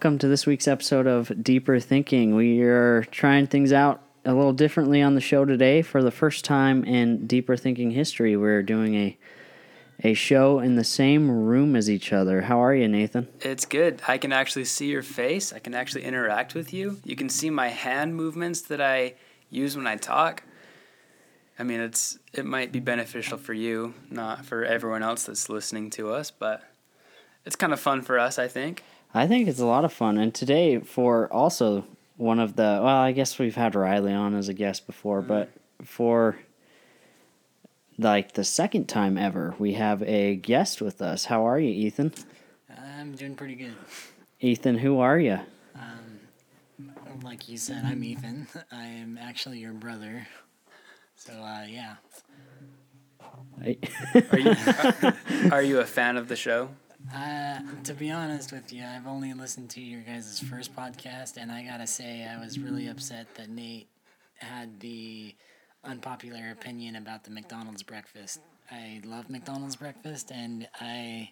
Welcome to this week's episode of Deeper Thinking. We are trying things out a little differently on the show today. For the first time in Deeper Thinking history, we're doing a a show in the same room as each other. How are you, Nathan? It's good. I can actually see your face. I can actually interact with you. You can see my hand movements that I use when I talk. I mean, it's it might be beneficial for you, not for everyone else that's listening to us, but it's kind of fun for us, I think. I think it's a lot of fun. And today, for also one of the, well, I guess we've had Riley on as a guest before, but for like the second time ever, we have a guest with us. How are you, Ethan? I'm doing pretty good. Ethan, who are you? Um, Like you said, I'm Ethan. I am actually your brother. So, uh, yeah. Are you are you a fan of the show? Uh, to be honest with you, I've only listened to your guys' first podcast, and I gotta say, I was really upset that Nate had the unpopular opinion about the McDonald's breakfast. I love McDonald's breakfast, and I,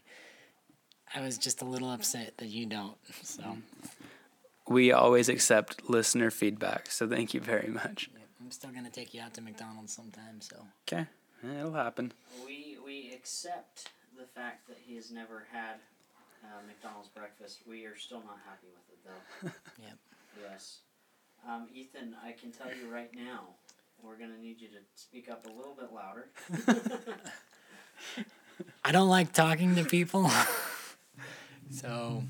I was just a little upset that you don't. So, We always accept listener feedback, so thank you very much. I'm still gonna take you out to McDonald's sometime. So, Okay, it'll happen. We we accept the fact that he has never had uh, McDonald's breakfast. We are still not happy with it, though. Yep. Yes. Um, Ethan, I can tell you right now, we're gonna need you to speak up a little bit louder. I don't like talking to people. so,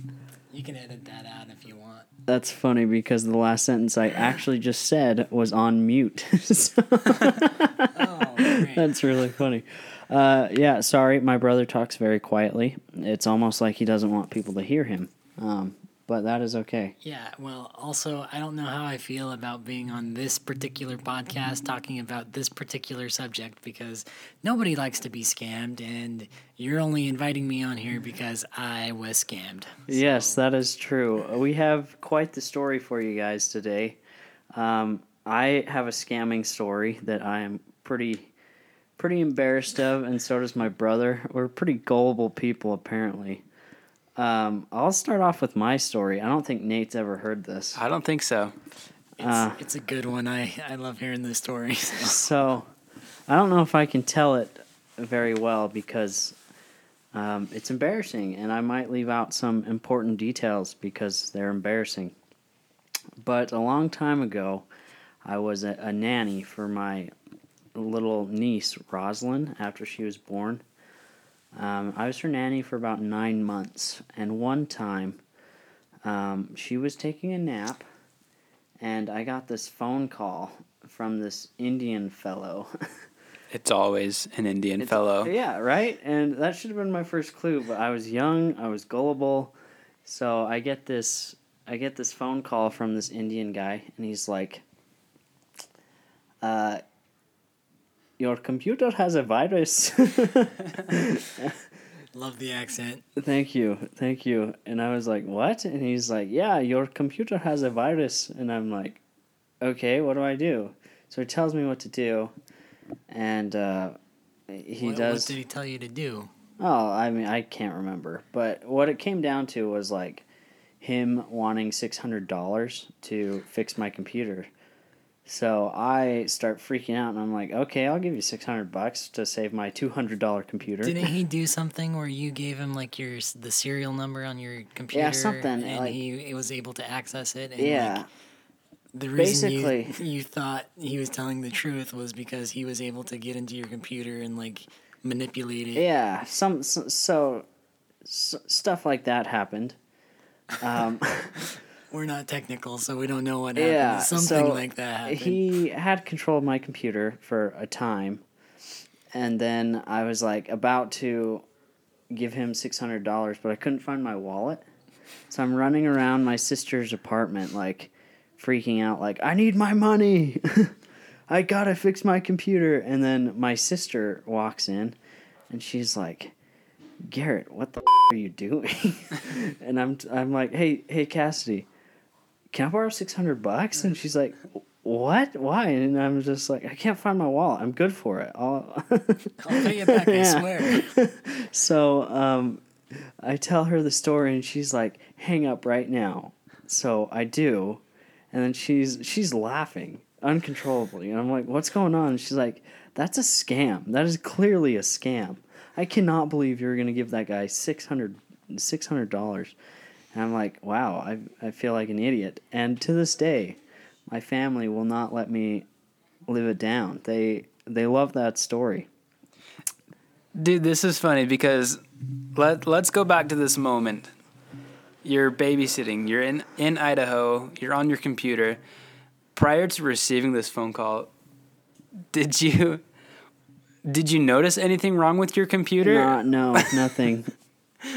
you can edit that out if you want. That's funny because the last sentence I actually just said was on mute. So- Oh, great. That's really funny. Uh, yeah, sorry, my brother talks very quietly. It's almost like he doesn't want people to hear him. Um, but that is okay. Yeah, well, also, I don't know how I feel about being on this particular podcast talking about this particular subject because nobody likes to be scammed, and you're only inviting me on here because I was scammed. Yes, that is true. We have quite the story for you guys today. Um, I have a scamming story that I am pretty pretty embarrassed of, and so does my brother. We're pretty gullible people, apparently. Um, I'll start off with my story. I don't think Nate's ever heard this. I don't think so. It's, Uh. it's a good one. I, I love hearing this story. So. So, I don't know if I can tell it very well because um, it's embarrassing, and I might leave out some important details because they're embarrassing. But a long time ago, I was a, a nanny for my little niece, Roslyn, after she was born. Um, I was her nanny for about nine months, and one time um, she was taking a nap, and I got this phone call from this Indian fellow. It's always an Indian It's- fellow. Yeah, right? And that should have been my first clue, but I was young, I was gullible. So I get this I get this phone call from this Indian guy and he's like uh your computer has a virus. love the accent. thank you. Thank you. And I was like, "What?" And he's like, "Yeah, your computer has a virus." And I'm like, "Okay, what do I do?" So he tells me what to do. And uh he what, does What did he tell you to do? Oh, I mean, I can't remember. But what it came down to was like him wanting $600 to fix my computer. So I start freaking out and I'm like, okay, I'll give you 600 bucks to save my $200 computer. Didn't he do something where you gave him like your the serial number on your computer? Yeah, something, and like- he, was able to access it. And yeah. like, the reason you, Basically- you thought he was telling the truth was because he was able to get into your computer and like manipulate it. Yeah, some so, so, so stuff like that happened. Um, We're not technical, so we don't know what happened. yeah, Something so like that happened. He had control of my computer for a time, and then I was like about to give him six hundred dollars, but I couldn't find my wallet. So I'm running around my sister's apartment, like freaking out, like I need my money. I gotta fix my computer. And then my sister walks in, and she's like, Garrett, what the f- are you doing? and I'm I'm like, hey hey Cassidy, can I borrow six hundred bucks? And she's like, what? Why? And I'm just like, I can't find my wallet. I'm good for it. I'll I'll pay you back, I swear. so um, I tell her the story and she's like, "Hang up right now." So I do, and then she's she's laughing uncontrollably, and I'm like, "What's going on?" And she's like, "That's a scam. That is clearly a scam. I cannot believe you're gonna give that guy 600 dollars." And I'm like, "Wow, I I feel like an idiot." And to this day, my family will not let me live it down. They they love that story. Dude, this is funny because let let's go back to this moment. You're babysitting. You're in in Idaho. You're on your computer. Prior to receiving this phone call, did you did you notice anything wrong with your computer? Not, no, nothing.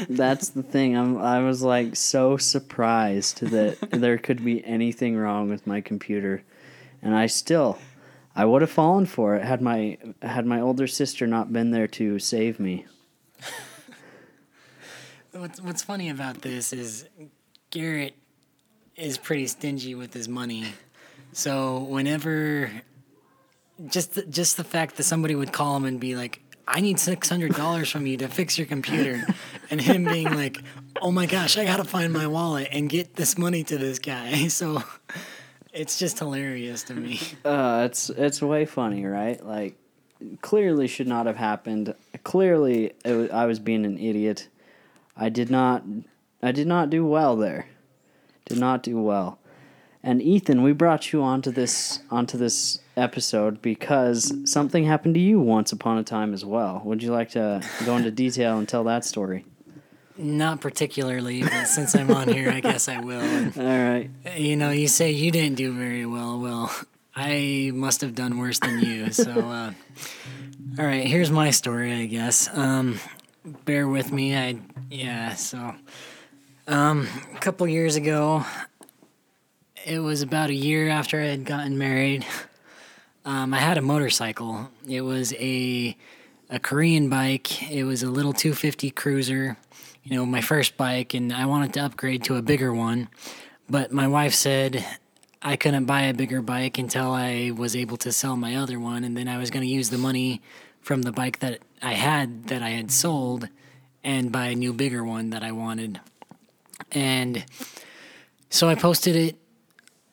That's the thing. I'm. I was like so surprised that there could be anything wrong with my computer, and I still, I would have fallen for it had my had my older sister not been there to save me. What's What's funny about this is Garrett is pretty stingy with his money, so whenever just the, just the fact that somebody would call him and be like, "I need six hundred dollars from you to fix your computer," and him being like, "Oh my gosh, I gotta find my wallet and get this money to this guy," so it's just hilarious to me. Uh, it's it's way funny, right? Like, clearly should not have happened. Clearly, was, I was being an idiot. I did not, I did not do well there. Did not do well. And Ethan, we brought you onto this onto this episode because something happened to you once upon a time as well. Would you like to go into detail and tell that story? Not particularly, but since I'm on here, I guess I will. And, All right. you know, you say you didn't do very well. Well, I must have done worse than you. So, uh, all right, here's my story, I guess. Um, bear with me. I yeah. So, um, a couple years ago, it was about a year after I had gotten married. Um, I had a motorcycle. It was a a Korean bike. It was a little 250 cruiser. You know, my first bike, and I wanted to upgrade to a bigger one. But my wife said I couldn't buy a bigger bike until I was able to sell my other one, and then I was going to use the money from the bike that I had that I had sold and buy a new bigger one that I wanted. And so I posted it.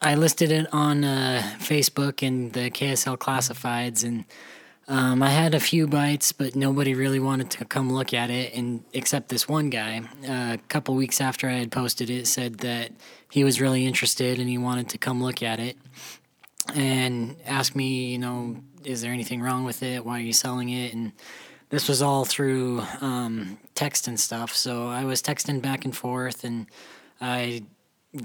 I listed it on uh, Facebook and the KSL classifieds, and um, I had a few bites, but nobody really wanted to come look at it, and except this one guy. Uh, a couple weeks after I had posted it, said that he was really interested and he wanted to come look at it, and asked me, you know, is there anything wrong with it? Why are you selling it? And this was all through um, text and stuff. So I was texting back and forth, and I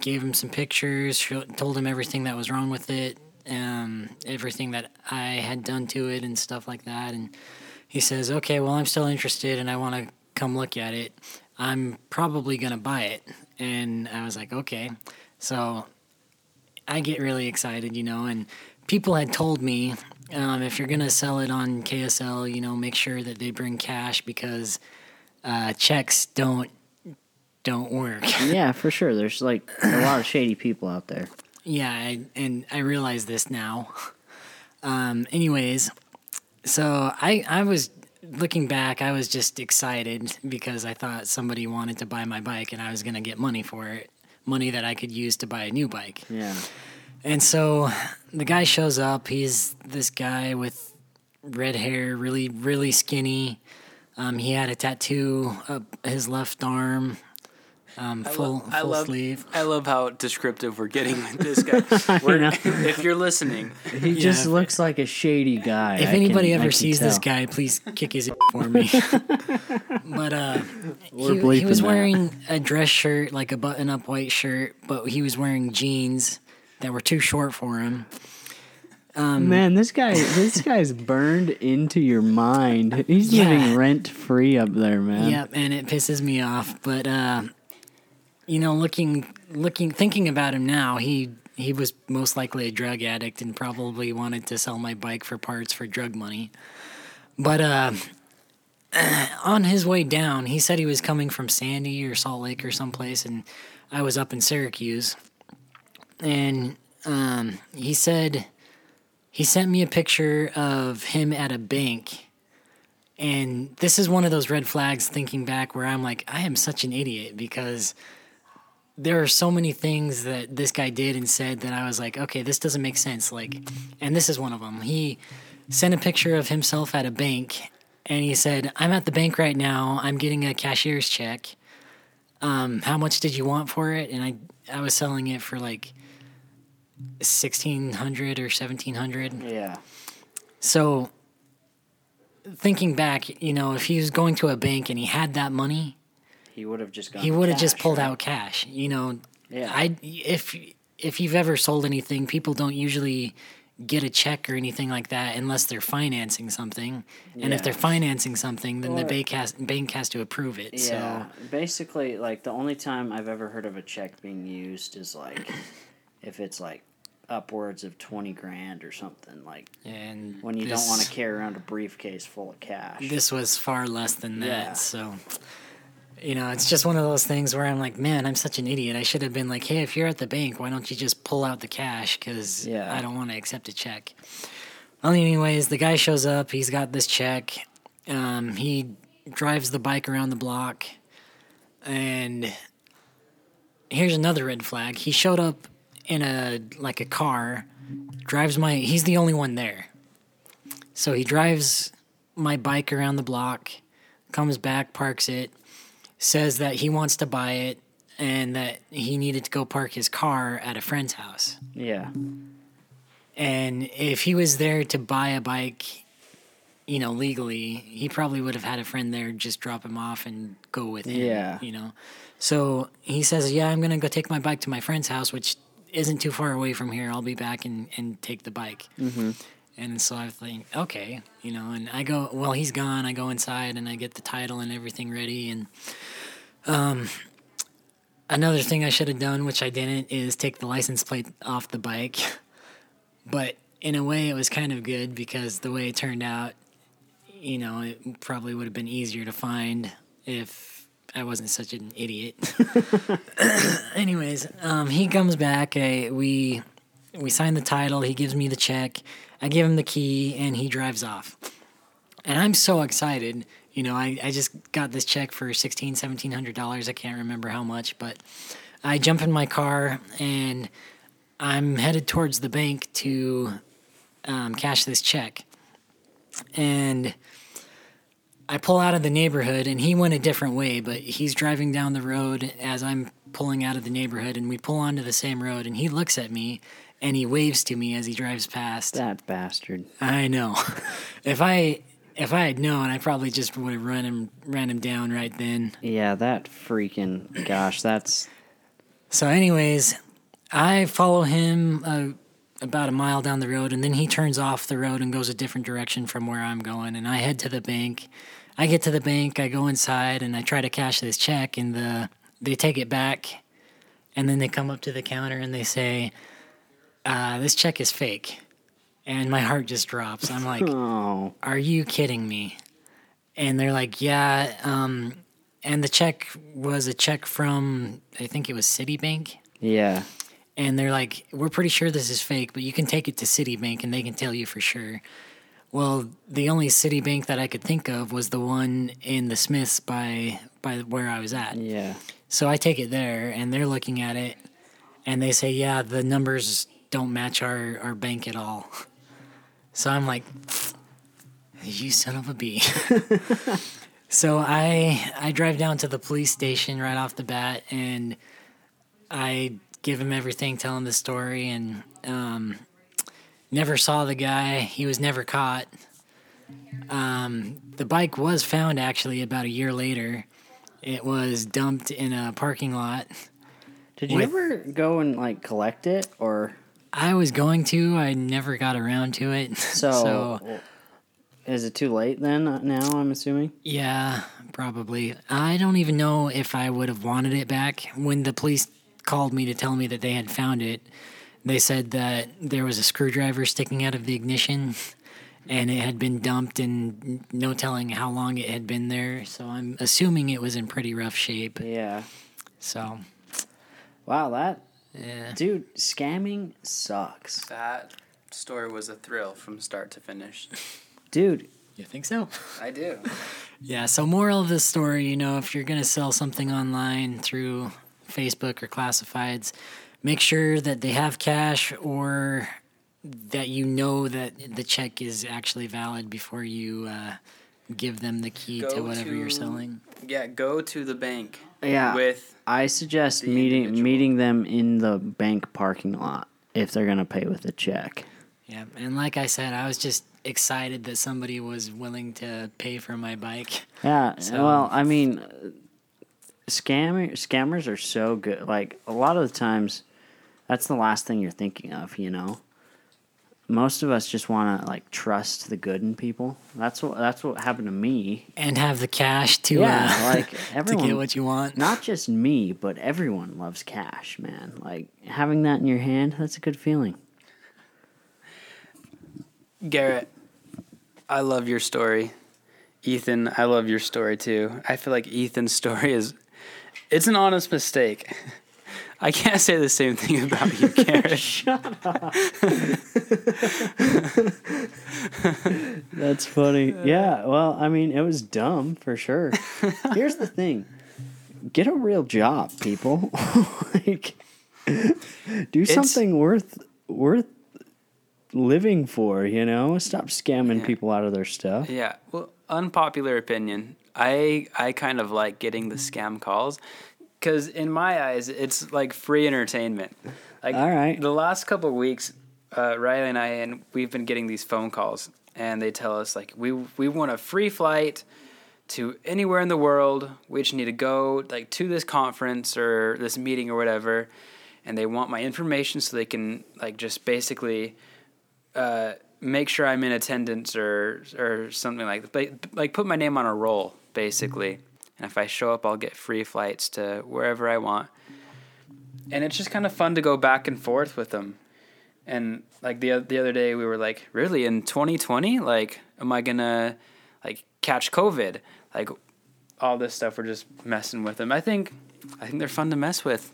gave him some pictures, told him everything that was wrong with it, um, everything that I had done to it, and stuff like that. And he says, "Okay, well, I'm still interested, and I want to come look at it. I'm probably gonna buy it." And I was like, "Okay." So I get really excited, you know, and people had told me um, if you're gonna sell it on KSL, you know, make sure that they bring cash because uh, checks don't don't work. Yeah, for sure. There's like a lot of shady people out there. Yeah, I, and I realize this now. Um, anyways, so I I was looking back, I was just excited because I thought somebody wanted to buy my bike and I was gonna get money for it, money that I could use to buy a new bike. Yeah. And so the guy shows up. He's this guy with red hair, really really skinny. Um, he had a tattoo up his left arm, um, full I full love, sleeve. I love how descriptive we're getting with this guy. We're, if you're listening, He just looks like a shady guy. If I anybody can- ever can sees this guy, please kick his for me. but uh, We're he, he was that. wearing a dress shirt, like a button-up white shirt, but he was wearing jeans that were too short for him. Um, Man, this guy, this guy's burned into your mind. He's Yeah. living rent free up there, man. Yep, and it pisses me off. But uh, you know, looking, looking, thinking about him now, he he was most likely a drug addict and probably wanted to sell my bike for parts for drug money. But uh, on his way down, he said he was coming from Sandy or Salt Lake or someplace, and I was up in Syracuse. And um, he said he sent me a picture of him at a bank And this is one of those red flags thinking back where I'm like, I am such an idiot because there are so many things that this guy did and said that I was like, okay, this doesn't make sense. Like, and this is one of them. He sent a picture of himself at a bank and he said, I'm at the bank right now. I'm getting a cashier's check. Um, how much did you want for it? And I, I was selling it for like 1600 or 1700 Yeah. so thinking back you know if he was going to a bank and he had that money He would have just gone. he would have just pulled right? out cash you know Yeah. i if if you've ever sold anything people don't usually get a check or anything like that unless they're financing something and if they're financing something then the bank has bank has to approve it Yeah. so Basically, like the only time I've ever heard of a check being used is like if it's like upwards of twenty grand or something. Like and when you this- don't want to carry around a briefcase full of cash. this was far less than that. Yeah. So, you know, it's just one of those things where I'm like, man, I'm such an idiot. I should have been like, hey, if you're at the bank, why don't you just pull out the cash? Because Yeah. I don't want to accept a check. Well, anyways, the guy shows up. He's got this check. Um, he drives the bike around the block. And here's another red flag. He showed up in a like a car, drives my he's the only one there. So he drives my bike around the block, comes back, parks it, says that he wants to buy it and that he needed to go park his car at a friend's house. yeah. And if he was there to buy a bike, you know, legally, he probably would have had a friend there just drop him off and go with him. Yeah. You know? So he says, Yeah, I'm going to go take my bike to my friend's house, which isn't too far away from here. I'll be back and, and take the bike. Mm-hmm. And so I think, okay, you know, and I go, well, he's gone. I go inside and I get the title and everything ready. And um, another thing I should have done, which I didn't, is take the license plate off the bike. But in a way, it was kind of good because the way it turned out, you know, it probably would have been easier to find if I wasn't such an idiot. Anyways, um, he comes back. I, we we sign the title. He gives me the check. I give him the key, and he drives off. And I'm so excited. You know, I, I just got this check for $1,600, $1,700. I can't remember how much, but I jump in my car and I'm headed towards the bank to um, cash this check. And I pull out of the neighborhood, and he went a different way, but he's driving down the road as I'm pulling out of the neighborhood, and we pull onto the same road, and he looks at me and he waves to me as he drives past. That bastard. I know. if I if I had known, I probably just would have run him ran him down right then. Yeah, that freaking gosh, that's So, anyways, I follow him uh, about a mile down the road, and then he turns off the road and goes a different direction from where I'm going. And I head to the bank. I get to the bank. I go inside and I try to cash this check, and the they take it back, and then they come up to the counter and they say, uh, "This check is fake." And my heart just drops. I'm like, oh are you kidding me? And they're like, yeah. Um, and the check was a check from, I think it was Citibank. yeah. And they're like, we're pretty sure this is fake, but you can take it to Citibank and they can tell you for sure. Well, the only Citibank that I could think of was the one in the Smiths by by where I was at. Yeah. So I take it there, and they're looking at it, and they say, "Yeah, the numbers don't match our our bank at all." So I'm like, "You son of a bee." so I I drive down to the police station right off the bat, and I give him everything, tell him the story, and um, never saw the guy. He was never caught. Um, the bike was found actually about a year later. It was dumped in a parking lot. Did you With- ever go and like collect it or I was going to, I never got around to it. so? so is it too late then? uh, Now I'm assuming. yeah, probably. I don't even know if I would have wanted it back. When the police called me to tell me that they had found it, they said that there was a screwdriver sticking out of the ignition and it had been dumped and no telling how long it had been there. So I'm assuming it was in pretty rough shape. Yeah. So, Wow, that yeah. dude scamming sucks. That story was a thrill from start to finish. Dude, You think so? I do. Yeah, so moral of the story, you know, if you're going to sell something online through Facebook or classifieds, make sure that they have cash or that you know that the check is actually valid before you uh, give them the key to Go whatever you're selling. Yeah, go to the bank Yeah. with I suggest the meeting individual. meeting them in the bank parking lot if they're gonna pay with a check. Yeah, and like I said, I was just excited that somebody was willing to pay for my bike. Yeah. So- Well, I mean, scammer scammers are so good. Like a lot of the times, that's the last thing you're thinking of. You know, most of us just want to like trust the good in people. That's what that's what happened to me. And have the cash to, Yeah, uh, like to get what you want. not just me, but everyone loves cash, man. Like having that in your hand, that's a good feeling. Garrett. I love your story. Ethan, I love your story too. I feel like Ethan's story is it's an honest mistake. I can't say the same thing about you, Garrett. That's funny. Uh, yeah, well, I mean, it was dumb for sure. Here's the thing. Get a real job, people. like do something worth worth living for, you know? Stop scamming Yeah. people out of their stuff. Yeah. Well, unpopular opinion. I I kind of like getting the scam calls because in my eyes it's like free entertainment. Like All right. the last couple of weeks, uh, Riley and I and we've been getting these phone calls and they tell us like we we want a free flight to anywhere in the world. We just need to go like to this conference or this meeting or whatever, and they want my information so they can like just basically uh, make sure I'm in attendance or or something like that. Like, like put my name on a roll basically, and if I show up, I'll get free flights to wherever I want. And it's just kind of fun to go back and forth with them. And like the the other day, we were like, really in 2020, like, am I gonna like catch COVID? Like all this stuff. We're just messing with them. I think I think they're fun to mess with.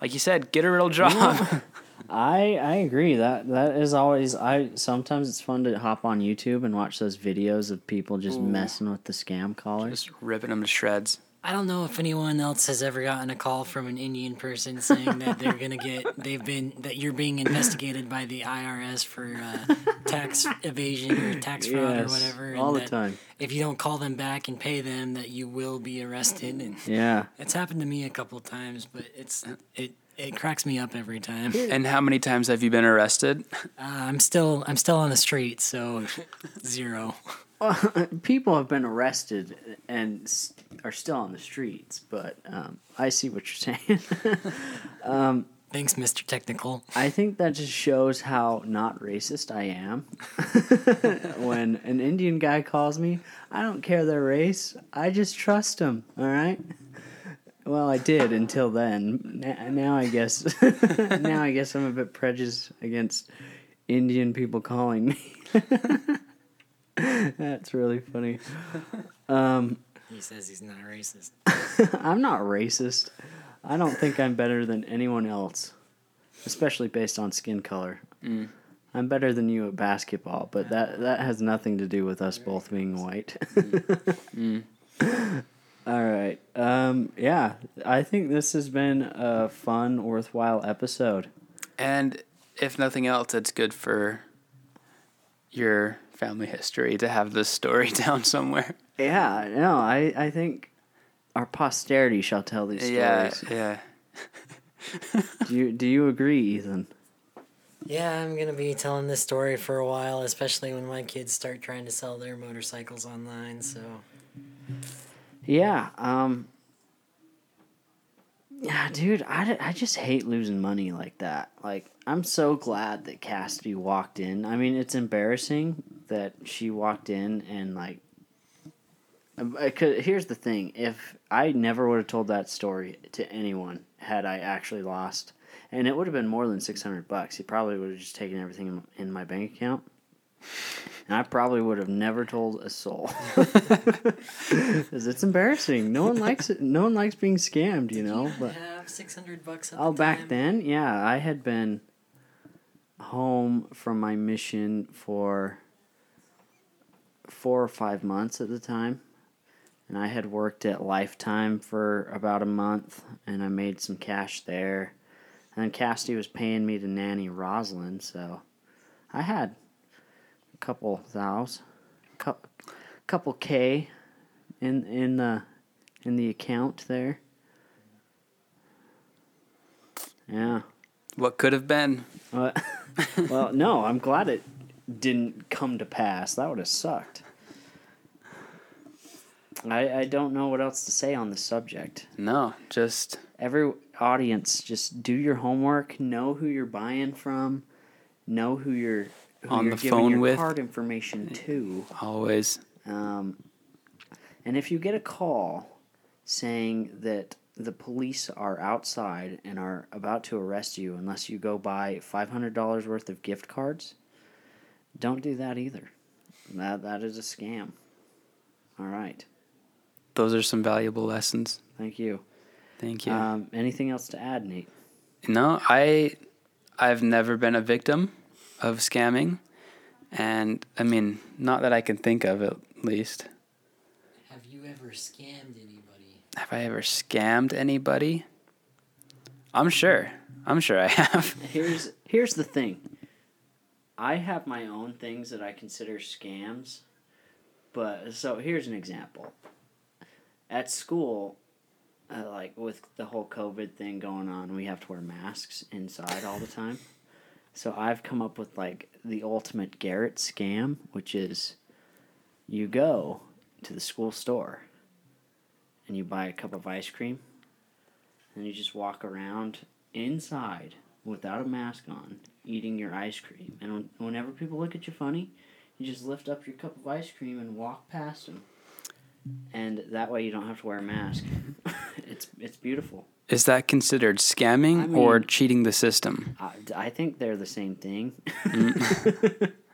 Like you said, get a real job. I I agree. That that is always I sometimes it's fun to hop on YouTube and watch those videos of people just messing with the scam callers. just ripping them to shreds. I don't know if anyone else has ever gotten a call from an Indian person saying that they're gonna get they've been that you're being investigated by the IRS for uh, tax evasion or tax fraud or whatever. all the time. If you don't call them back and pay them, that you will be arrested. And Yeah. it's happened to me a couple times, but it's it it cracks me up every time. And how many times have you been arrested? Uh, I'm still I'm still on the street, so zero. people have been arrested and are still on the streets, but um, I see what you're saying. Thanks, Mr. Technical. I think that just shows how not racist I am. when an Indian guy calls me, I don't care their race. I just trust them. All right. Well, I did until then. N- Now I guess. now I guess I'm a bit prejudiced against Indian people calling me. That's really funny. Um, he says he's not racist. I'm not racist. I don't think I'm better than anyone else, especially based on skin color. Mm. I'm better than you at basketball, but that that has nothing to do with us both being white. Mm. Mm. All right. Um, yeah, I think this has been a fun, worthwhile episode. And if nothing else, it's good for your family history to have this story down somewhere. Yeah, no, I, I think our posterity shall tell these stories. Yeah, yeah. Do you do you agree, Ethan? Yeah, I'm gonna be telling this story for a while, especially when my kids start trying to sell their motorcycles online. So Yeah. Um. Yeah, dude, I just hate losing money like that. Like, I'm so glad that Cassidy walked in. I mean, it's embarrassing that she walked in and, like, I could, here's the thing if I never would have told that story to anyone had I actually lost, and it would have been more than 600 bucks, he probably would have just taken everything in, in my bank account. And I probably would have never told a soul. Because it's embarrassing. No one likes it. No one likes being scammed, you know. But have six hundred bucks. oh, back then, yeah, I had been home from my mission for four or five months at the time. And I had worked at Lifetime for about a month and I made some cash there. And then Casty was paying me to nanny Rosalind, so I had couple thous, couple, K in in the in the account there. Yeah. What could have been? Uh, well, no, I'm glad it didn't come to pass. That would have sucked. I, I don't know what else to say on the subject. No, just Every audience, just do your homework. Know who you're buying from. Know who you're who On the phone your with. card information to. always. Um, and if you get a call saying that the police are outside and are about to arrest you unless you go buy $500 worth of gift cards, don't do that either. That, that is a scam. All right. Those are some valuable lessons. Thank you. Thank you. Um, anything else to add, Nate? No, I I've never been a victim of scamming. And I mean, not that I can think of at least. Have you ever scammed anybody? Have I ever scammed anybody? I'm sure. I'm sure I have. Here's here's the thing. I have my own things that I consider scams, but so here's an example. At school, uh, like with the whole COVID thing going on, we have to wear masks inside all the time. So I've come up with like the ultimate Garrett scam, which is you go to the school store and you buy a cup of ice cream and you just walk around inside without a mask on, eating your ice cream. And whenever people look at you funny, you just lift up your cup of ice cream and walk past them. And that way you don't have to wear a mask. it's it's beautiful. Is that considered scamming I or cheating the system? I, I think they're the same thing,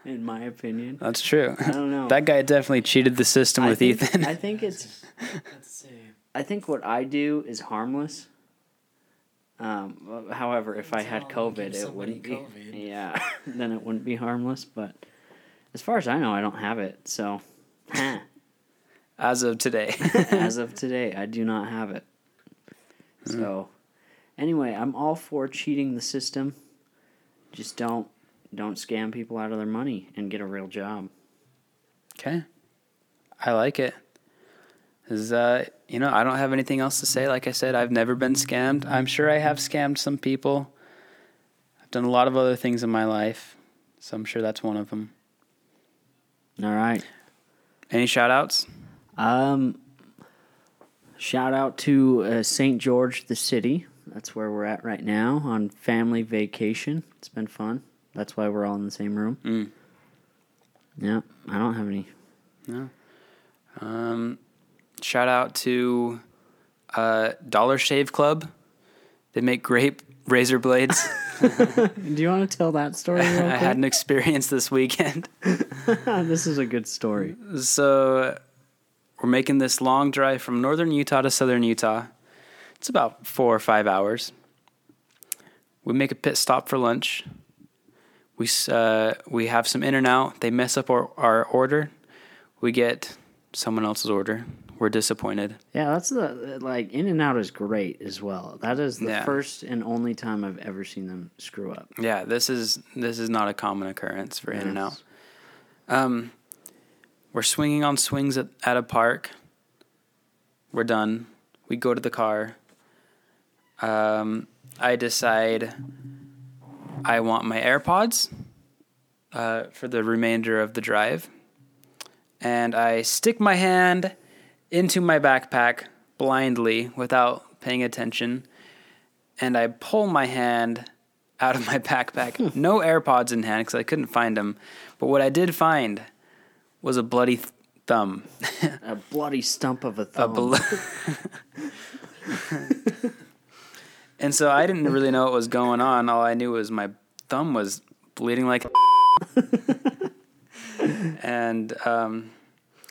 in my opinion. That's true. I don't know. That guy definitely cheated the system I with think, Ethan. I think it's Let's see. I think what I do is harmless. Um, however, if I had COVID, it wouldn't be. COVID. Yeah, then it wouldn't be harmless. But as far as I know, I don't have it. So, As of today. as of today, I do not have it. So, anyway, I'm all for cheating the system. Just don't don't scam people out of their money and get a real job. Okay. I like it. Is uh you know, I don't have anything else to say. Like I said, I've never been scammed. I'm sure I have scammed some people. I've done a lot of other things in my life. So I'm sure that's one of them. All right. Any shout outs? Um, shout out to uh, St. George, the city. That's where we're at right now on family vacation. It's been fun. That's why we're all in the same room. Mm. Yeah, I don't have any. Um, shout out to uh, Dollar Shave Club. They make great razor blades. Do you want to tell that story real I had an experience this weekend. this is a good story. So we're making this long drive from northern Utah to southern Utah. It's about four or five hours. We make a pit stop for lunch. We uh, we have some in and out. They mess up our, our order. We get someone else's order. We're disappointed. Yeah, that's the like In and Out is great as well. That is the Yeah. first and only time I've ever seen them screw up. Yeah, this is this is not a common occurrence for In and Out. Um, we're swinging on swings at, at a park. We're done. We go to the car. Um, I decide I want my AirPods uh, for the remainder of the drive. And I stick my hand into my backpack blindly without paying attention. And I pull my hand out of my backpack. no AirPods in hand because I couldn't find them. But what I did find was a bloody th- thumb. A bloody stump of a a thumb. blo- and so I didn't really know what was going on. All I knew was my thumb was bleeding like. and um,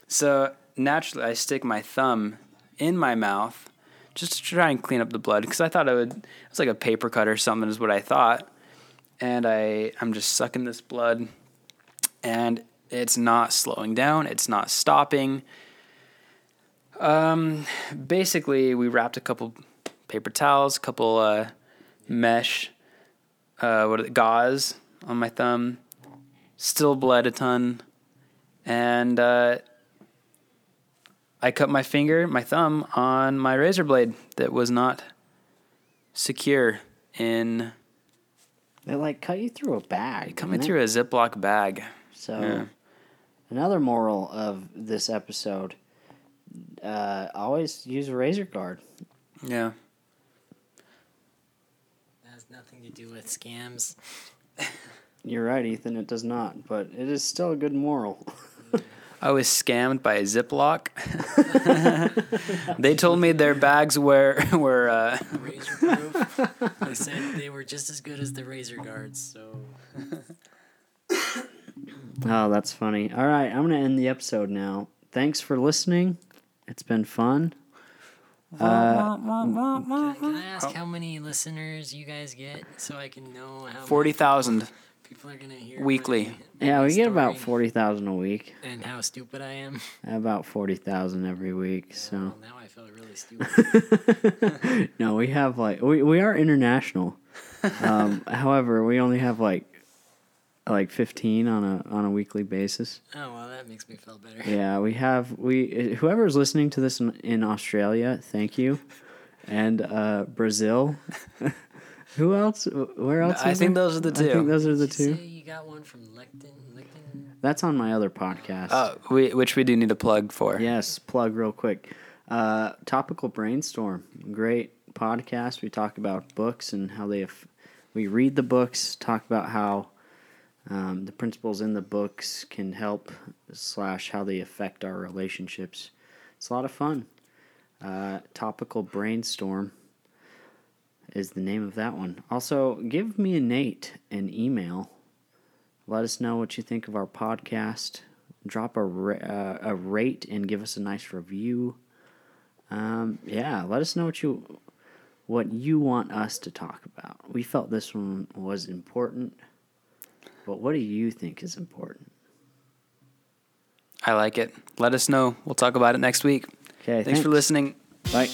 so naturally, I stick my thumb in my mouth just to try and clean up the blood because I thought it would. It was like a paper cut or something, is what I thought. And I, I'm just sucking this blood, and It's not slowing down. It's not stopping. Um, basically, we wrapped a couple paper towels, a couple uh, mesh, uh, what are gauze on my thumb. Still bled a ton, and uh, I cut my finger, my thumb, on my razor blade that was not secure in They like cut you through a bag. coming didn't through a Ziploc bag. It? So, Yeah. another moral of this episode: uh, always use a razor guard. Yeah. That has nothing to do with scams. You're right, Ethan. It does not, but it is still a good moral. I was scammed by a Ziploc. they told me their bags were were uh, Razor proof. they said they were just as good as the razor guards. So Oh, that's funny. All right, I'm gonna end the episode now. Thanks for listening. It's been fun. Uh, can I, can I ask how many listeners you guys get so I can know how forty thousand. people are gonna hear Weekly. my- yeah, my we get about story forty thousand a week. And how stupid I am. About forty thousand every week. So Well, now I feel really stupid. no, we have like we we are international. Um, however, we only have like like fifteen on a on a weekly basis. oh well, that makes me feel better. Yeah, we have we whoever's listening to this in, in Australia, thank you, and uh, Brazil. Who else? Where else? I is think there? those are the two. I think two. those are the Did you two. say you got one from Licton? Licton? That's on my other podcast. Uh, we, which we do need a plug for. Yes, plug real quick. Uh, Topical Brainstorm, great podcast. We talk about books and how they, aff- we read the books, talk about how um, the principles in the books can help slash how they affect our relationships. It's a lot of fun. Uh, Topical Brainstorm is the name of that one. Also, give me and Nate an email. Let us know what you think of our podcast. Drop a, ra- uh, a rate and give us a nice review. Um, yeah, let us know what you what you want us to talk about. We felt this one was important, but what do you think is important? I like it. Let us know. We'll talk about it next week. Okay, Thanks for listening. Bye.